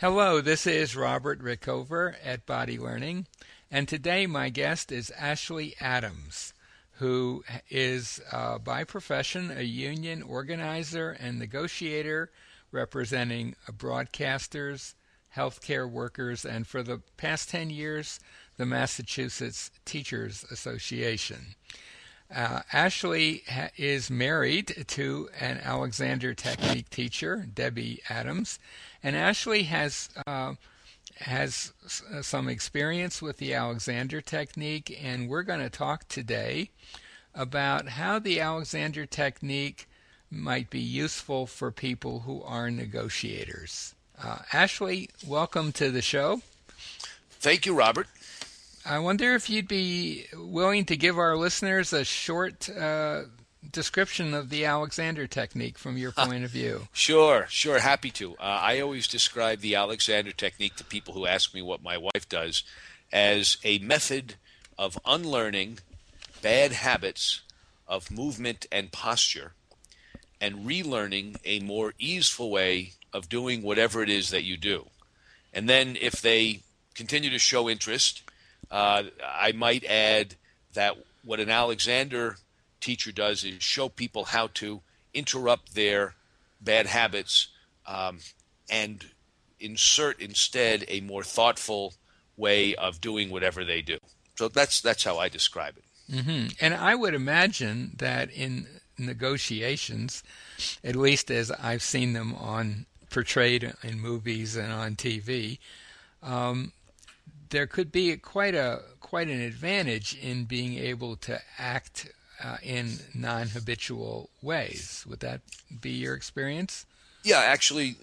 Hello, this is Robert Rickover at Body Learning, and today my guest is Ashley Adams, who is uh, by profession a union organizer and negotiator representing broadcasters, healthcare workers, and for the past 10 years, the Massachusetts Teachers Association. Uh, Ashley ha- is married to an Alexander Technique teacher, Debbie Adams, and Ashley has uh, has s- uh, some experience with the Alexander Technique, and we're going to talk today about how the Alexander Technique might be useful for people who are negotiators. Uh, Ashley, welcome to the show. Thank you, Robert. I wonder if you'd be willing to give our listeners a short uh, description of the Alexander technique from your point of view. Sure, sure, happy to. Uh, I always describe the Alexander technique to people who ask me what my wife does as a method of unlearning bad habits of movement and posture and relearning a more easeful way of doing whatever it is that you do. And then if they continue to show interest, uh, I might add that what an Alexander teacher does is show people how to interrupt their bad habits um, and insert instead a more thoughtful way of doing whatever they do. So that's that's how I describe it. Mm-hmm. And I would imagine that in negotiations, at least as I've seen them on portrayed in movies and on TV, um, there could be quite a quite an advantage in being able to act uh, in non-habitual ways. Would that be your experience? Yeah, actually,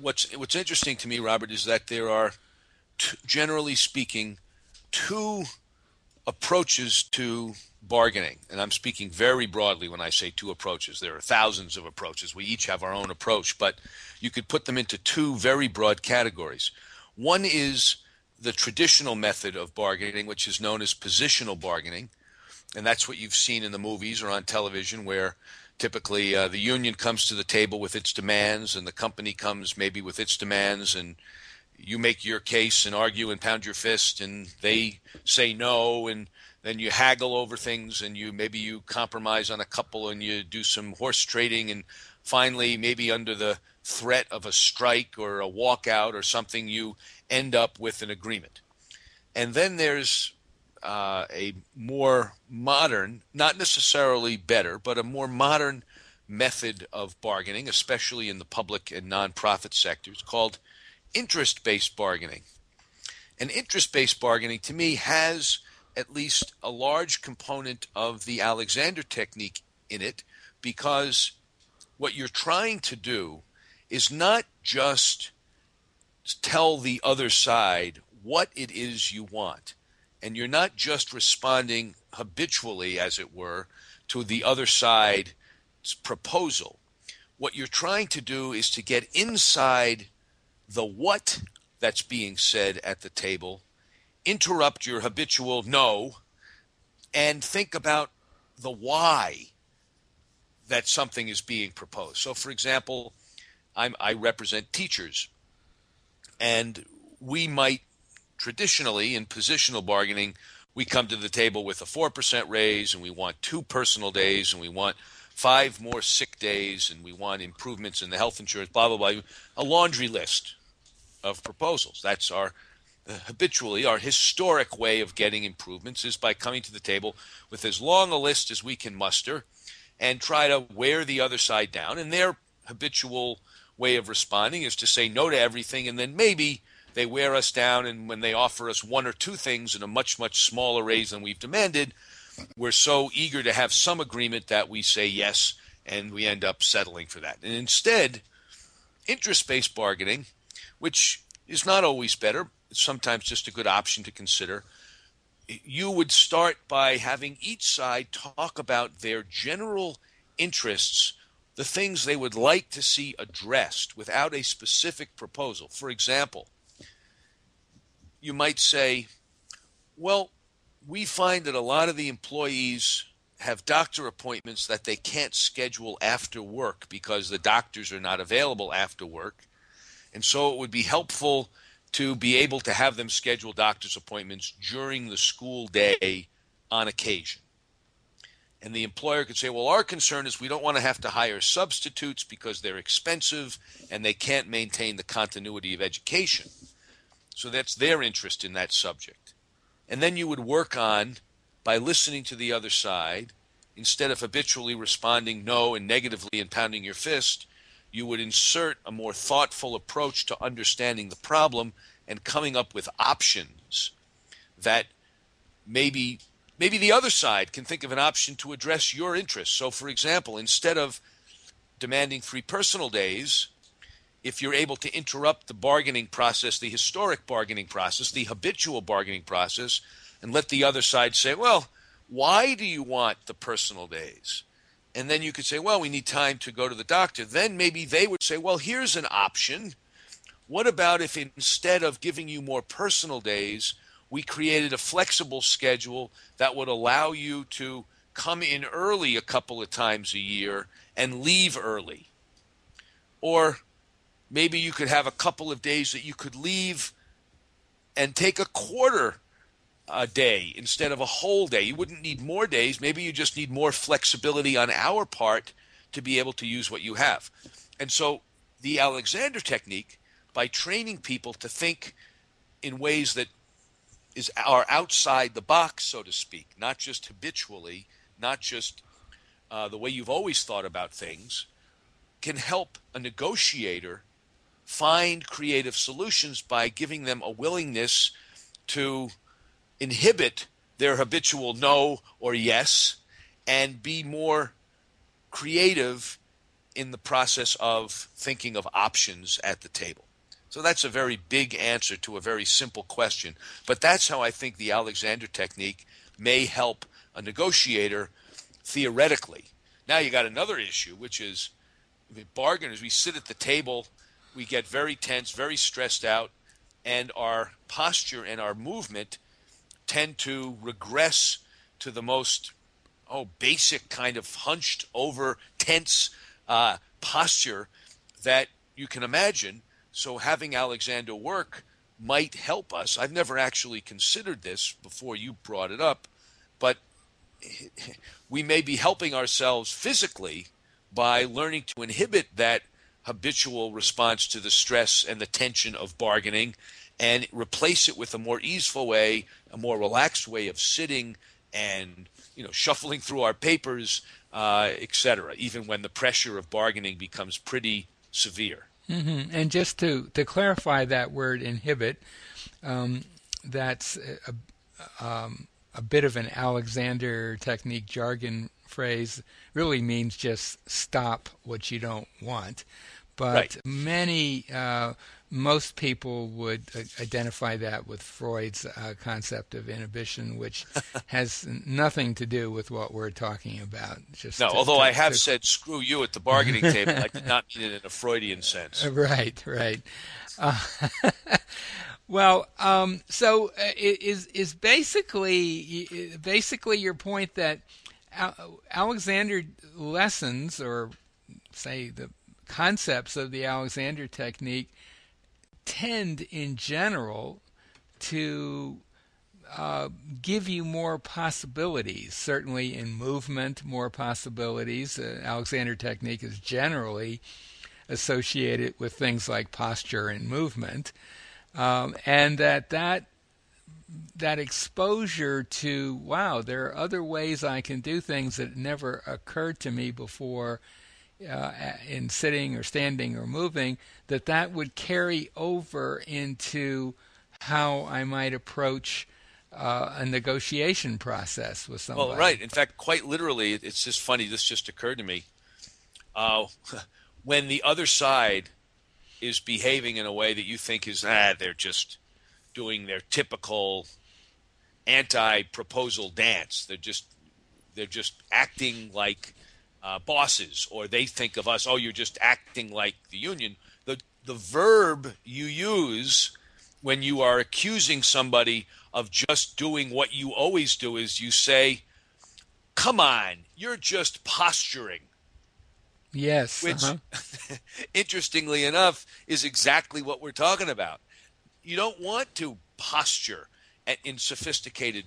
what's what's interesting to me, Robert, is that there are, t- generally speaking, two approaches to bargaining, and I'm speaking very broadly when I say two approaches. There are thousands of approaches. We each have our own approach, but you could put them into two very broad categories. One is the traditional method of bargaining, which is known as positional bargaining. And that's what you've seen in the movies or on television, where typically uh, the union comes to the table with its demands, and the company comes maybe with its demands, and you make your case and argue and pound your fist, and they say no, and then you haggle over things, and you maybe you compromise on a couple, and you do some horse trading, and finally, maybe under the threat of a strike or a walkout or something, you end up with an agreement. And then there's uh, a more modern, not necessarily better, but a more modern method of bargaining, especially in the public and nonprofit sectors, called interest based bargaining. And interest based bargaining, to me, has at least a large component of the Alexander technique in it because what you're trying to do is not just tell the other side what it is you want. And you're not just responding habitually, as it were, to the other side's proposal. What you're trying to do is to get inside the what that's being said at the table, interrupt your habitual no, and think about the why that something is being proposed. So, for example, I'm, i represent teachers, and we might traditionally in positional bargaining, we come to the table with a 4% raise, and we want two personal days, and we want five more sick days, and we want improvements in the health insurance, blah, blah, blah. A laundry list of proposals. That's our uh, habitually our historic way of getting improvements is by coming to the table with as long a list as we can muster and try to wear the other side down. And their habitual way of responding is to say no to everything and then maybe they wear us down and when they offer us one or two things in a much much smaller raise than we've demanded we're so eager to have some agreement that we say yes and we end up settling for that. And instead interest-based bargaining which is not always better it's sometimes just a good option to consider you would start by having each side talk about their general interests the things they would like to see addressed without a specific proposal. For example, you might say, well, we find that a lot of the employees have doctor appointments that they can't schedule after work because the doctors are not available after work. And so it would be helpful to be able to have them schedule doctor's appointments during the school day on occasion. And the employer could say, well, our concern is we don't want to have to hire substitutes because they're expensive and they can't maintain the continuity of education. So that's their interest in that subject. And then you would work on, by listening to the other side, instead of habitually responding no and negatively and pounding your fist, you would insert a more thoughtful approach to understanding the problem and coming up with options that maybe maybe the other side can think of an option to address your interests. So for example, instead of demanding three personal days, if you're able to interrupt the bargaining process, the historic bargaining process, the habitual bargaining process, and let the other side say, well, why do you want the personal days? And then you could say, well, we need time to go to the doctor. Then maybe they would say, well, here's an option. What about if instead of giving you more personal days, we created a flexible schedule that would allow you to come in early a couple of times a year and leave early? Or maybe you could have a couple of days that you could leave and take a quarter a day instead of a whole day. You wouldn't need more days. Maybe you just need more flexibility on our part to be able to use what you have. And so the Alexander technique, by training people to think in ways that is are outside the box, so to speak, not just habitually, not just uh, the way you've always thought about things, can help a negotiator find creative solutions by giving them a willingness to inhibit their habitual no or yes and be more creative in the process of thinking of options at the table. So that's a very big answer to a very simple question. But that's how I think the Alexander technique may help a negotiator theoretically. Now you got another issue, which is the bargainers. We sit at the table, we get very tense, very stressed out, and our posture and our movement tend to regress to the most oh basic kind of hunched over tense uh, posture that you can imagine so having alexander work might help us i've never actually considered this before you brought it up but we may be helping ourselves physically by learning to inhibit that habitual response to the stress and the tension of bargaining and replace it with a more easeful way, a more relaxed way of sitting and you know shuffling through our papers, uh, etc. Even when the pressure of bargaining becomes pretty severe. Mm-hmm. And just to to clarify that word inhibit, um, that's a, um, a bit of an Alexander technique jargon phrase. Really means just stop what you don't want. But right. many uh, most people would uh, identify that with Freud's uh, concept of inhibition, which has nothing to do with what we're talking about. Just no, to, although to, I have to... said "screw you" at the bargaining table, I did not mean it in a Freudian sense. Right, right. Uh, well, um, so uh, is is basically basically your point that Alexander lessons, or say the concepts of the Alexander technique tend in general to uh, give you more possibilities. Certainly in movement, more possibilities. Uh, Alexander technique is generally associated with things like posture and movement, um, and that that that exposure to wow, there are other ways I can do things that never occurred to me before uh, in sitting or standing or moving, that that would carry over into how I might approach uh, a negotiation process with somebody. Well, right. In fact, quite literally, it's just funny. This just occurred to me. Uh, when the other side is behaving in a way that you think is ah, they're just doing their typical anti-proposal dance. They're just they're just acting like uh, bosses, or they think of us, oh, you're just acting like the union. The the verb you use when you are accusing somebody of just doing what you always do is you say, "Come on, you're just posturing." Yes. Which, uh-huh. interestingly enough, is exactly what we're talking about. You don't want to posture in sophisticated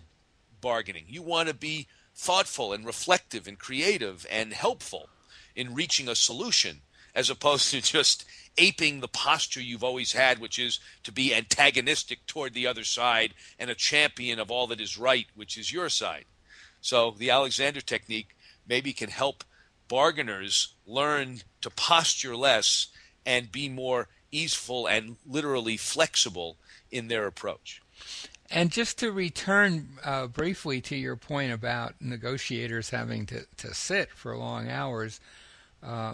bargaining. You want to be thoughtful and reflective and creative and helpful in reaching a solution as opposed to just aping the posture you've always had, which is to be antagonistic toward the other side and a champion of all that is right, which is your side. So the Alexander technique maybe can help bargainers learn to posture less and be more easeful and literally flexible in their approach. And just to return uh, briefly to your point about negotiators having to, to sit for long hours, uh,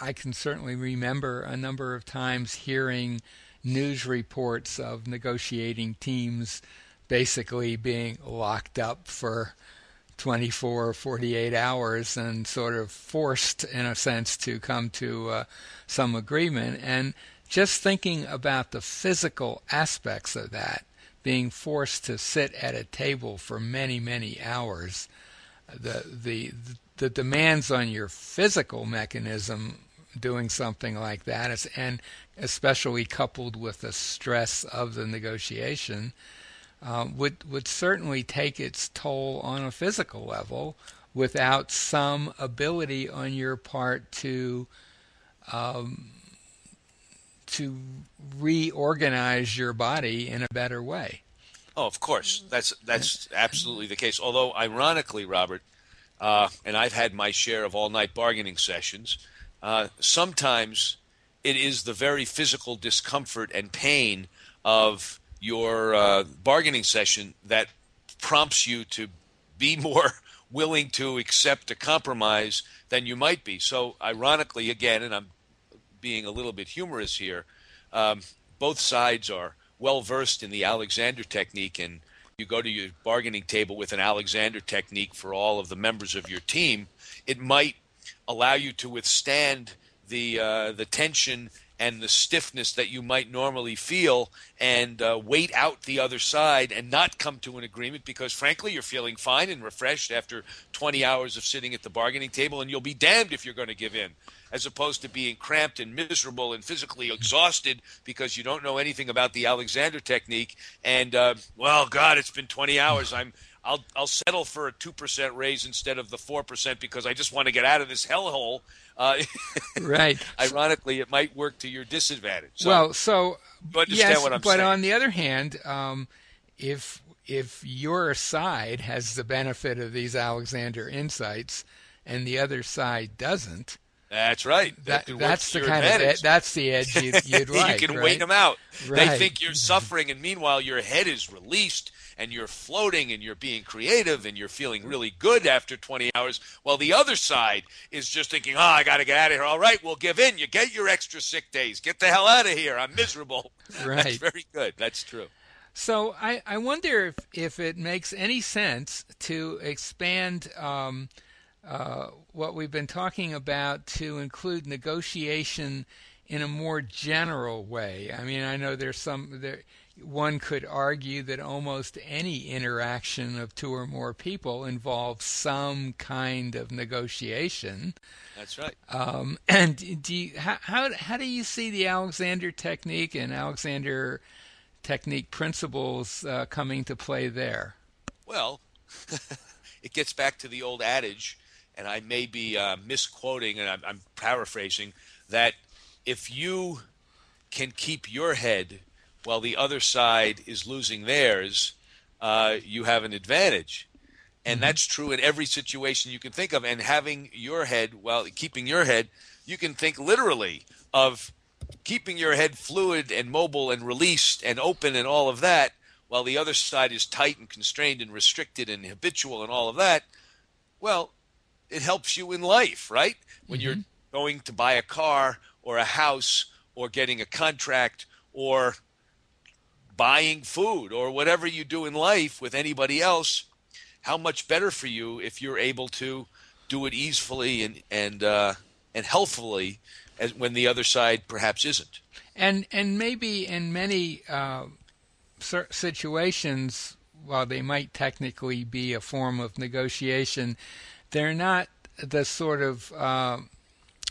I can certainly remember a number of times hearing news reports of negotiating teams basically being locked up for 24 or 48 hours and sort of forced, in a sense, to come to uh, some agreement. And just thinking about the physical aspects of that, being forced to sit at a table for many, many hours, the the the demands on your physical mechanism doing something like that, and especially coupled with the stress of the negotiation, uh, would would certainly take its toll on a physical level without some ability on your part to um, to reorganize your body in a better way. Oh, of course, that's that's absolutely the case. Although, ironically, Robert, uh, and I've had my share of all-night bargaining sessions. Uh, sometimes it is the very physical discomfort and pain of your uh, bargaining session that prompts you to be more willing to accept a compromise than you might be. So, ironically, again, and I'm being a little bit humorous here, um, both sides are well versed in the Alexander technique, and you go to your bargaining table with an Alexander technique for all of the members of your team, it might allow you to withstand the uh, the tension and the stiffness that you might normally feel and uh, wait out the other side and not come to an agreement because frankly you're feeling fine and refreshed after 20 hours of sitting at the bargaining table and you'll be damned if you're going to give in as opposed to being cramped and miserable and physically exhausted because you don't know anything about the Alexander technique and uh, well god it's been 20 hours i'm I'll I'll settle for a two percent raise instead of the four percent because I just want to get out of this hellhole. Uh, right. ironically, it might work to your disadvantage. So, well, so yes, but saying. But on the other hand, um, if if your side has the benefit of these Alexander insights and the other side doesn't, that's right. That, that that's the kind advantage. of that's the edge you'd, you'd like. you can right? wait them out. Right. They think you're suffering, and meanwhile your head is released and you're floating and you're being creative and you're feeling really good after 20 hours. While the other side is just thinking, "Oh, I got to get out of here." All right, we'll give in. You get your extra sick days. Get the hell out of here. I'm miserable. Right. That's very good. That's true. So I, I wonder if, if it makes any sense to expand um, uh, what we've been talking about to include negotiation in a more general way. I mean, I know there's some there. One could argue that almost any interaction of two or more people involves some kind of negotiation. That's right. Um, and do you, how, how how do you see the Alexander technique and Alexander technique principles uh, coming to play there? Well, it gets back to the old adage and I may be uh, misquoting and I'm, I'm paraphrasing that if you can keep your head while the other side is losing theirs, uh, you have an advantage. And mm-hmm. that's true in every situation you can think of. And having your head, while keeping your head, you can think literally of keeping your head fluid and mobile and released and open and all of that, while the other side is tight and constrained and restricted and habitual and all of that. Well, it helps you in life, right? When mm-hmm. you're going to buy a car or a house or getting a contract or buying food or whatever you do in life with anybody else, how much better for you if you're able to do it easily and and uh, and healthfully as when the other side perhaps isn't. And and maybe in many uh, situations, while they might technically be a form of negotiation, they're not the sort of uh,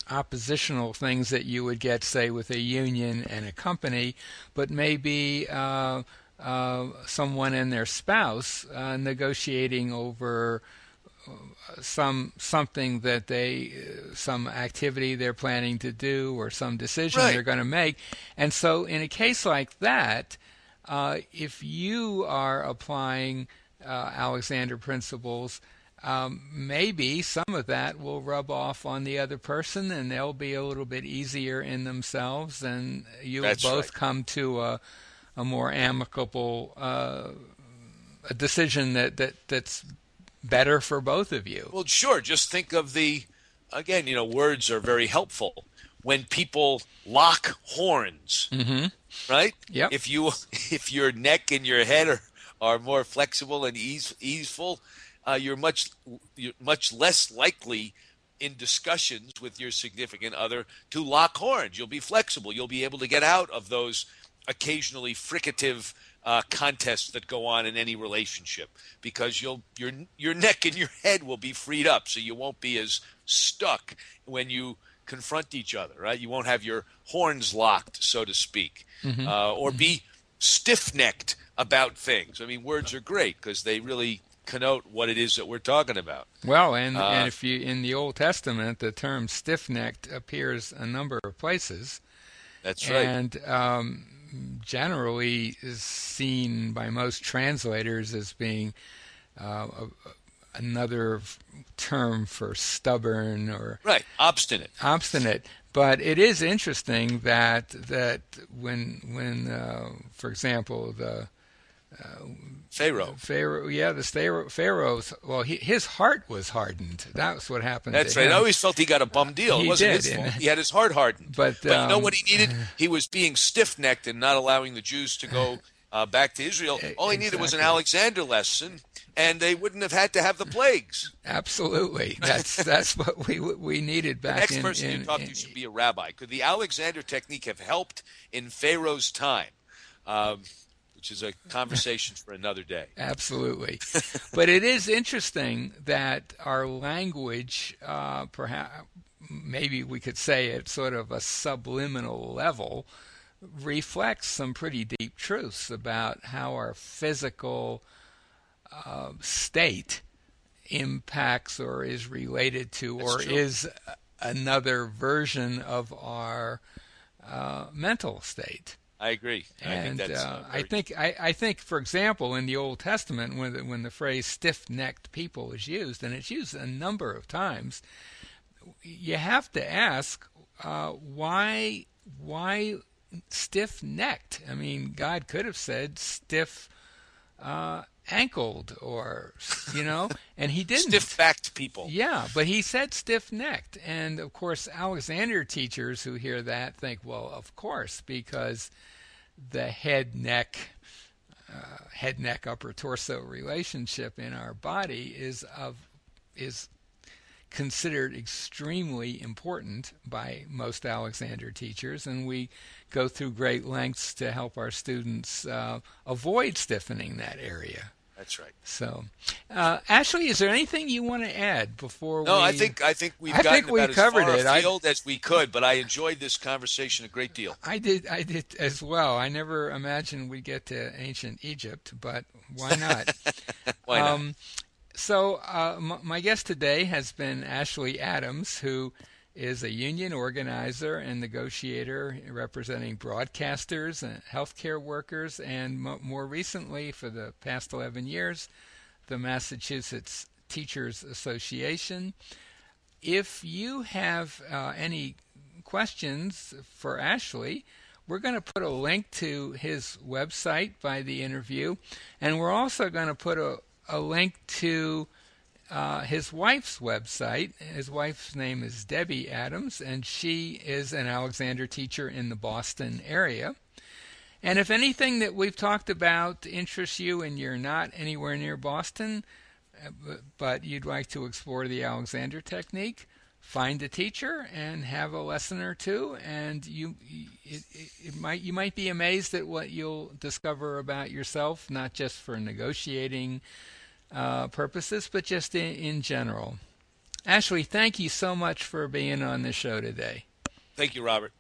oppositional things that you would get, say, with a union and a company, but maybe uh, uh, someone and their spouse uh, negotiating over uh, some something that they uh, some activity they're planning to do or some decision Right. they're going to make and so in a case like that uh, if you are applying uh, Alexander principles um, maybe some of that will rub off on the other person and they'll be a little bit easier in themselves and you'll That's both right. come to a, a more amicable uh, a decision that, that that's better for both of you. Well, sure. Just think of the, again, you know, words are very helpful. When people lock horns, right? Yep. If you, if your neck and your head are, are more flexible and ease, easeful, uh, you're much, you're much less likely in discussions with your significant other to lock horns. You'll be flexible. You'll be able to get out of those occasionally fricative uh, contests that go on in any relationship because you'll your your neck and your head will be freed up, so you won't be as stuck when you confront each other. Right? You won't have your horns locked, so to speak, uh, or be stiff-necked about things. I mean, words are great because they really connote what it is that we're talking about. Well, and, Uh, and if you in the Old Testament, the term stiff-necked appears a number of places, That's right. and um, generally is seen by most translators as being uh, a, another term for stubborn or right. Obstinate. obstinate. But it is interesting that that when when uh, for example the Pharaoh. Pharaoh yeah the Pharaoh Pharaoh's well he, his heart was hardened. That's what happened. That's right. him. I always felt he got a bum deal. He it wasn't did, his fault. He had his heart hardened. But, you know um, what he needed? He was being stiff-necked and not allowing the Jews to go uh, back to Israel. All he needed was an Alexander lesson, and they wouldn't have had to have the plagues. Absolutely, that's that's what we we needed The back next in, person in, you talk in- to should be a rabbi. Could the Alexander technique have helped in Pharaoh's time? Um, which is a conversation for another day. Absolutely. but it is interesting that our language, uh, perhaps, maybe we could say at sort of a subliminal level, reflects some pretty deep truths about how our physical uh, state impacts or is related to That's or true. is another version of our uh, mental state I agree. I and think that's. uh, uh, I think I, I think, for example, in the Old Testament, when the, when the phrase "stiff-necked people" is used, and it's used a number of times, you have to ask uh, why why stiff-necked. I mean, God could have said stiff. Uh, ankled or you know and he didn't stiff-backed people. yeah, but he said stiff necked. And of course, Alexander teachers who hear that think, well, of course, because the head neck, uh, head neck upper torso relationship in our body is of is considered extremely important by most Alexander teachers, and we go through great lengths to help our students uh, avoid stiffening that area. That's right. So, uh, Ashley, is there anything you want to add before No, we? I think I think we've I gotten think we covered as far it. I- afield as we could, but I enjoyed this conversation a great deal. I did. I did as well. I never imagined we'd get to ancient Egypt, but why not? Why not? Um, so, uh, m- my guest today has been Ashley Adams, who is a union organizer and negotiator representing broadcasters and healthcare workers, and mo more recently, for the past 11 years, the Massachusetts Teachers Association. If you have uh, any questions for Ashley, we're going to put a link to his website by the interview, and we're also going to put a, a link to uh, his wife's website. His wife's name is Debbie Adams, and she is an Alexander teacher in the Boston area. And if anything that we've talked about interests you and you're not anywhere near Boston, uh, but you'd like to explore the Alexander technique, find a teacher and have a lesson or two, and you it, it, it might you might be amazed at what you'll discover about yourself, not just for negotiating uh, purposes, but just in, in general. Ashley, thank you so much for being on the show today. Thank you, Robert.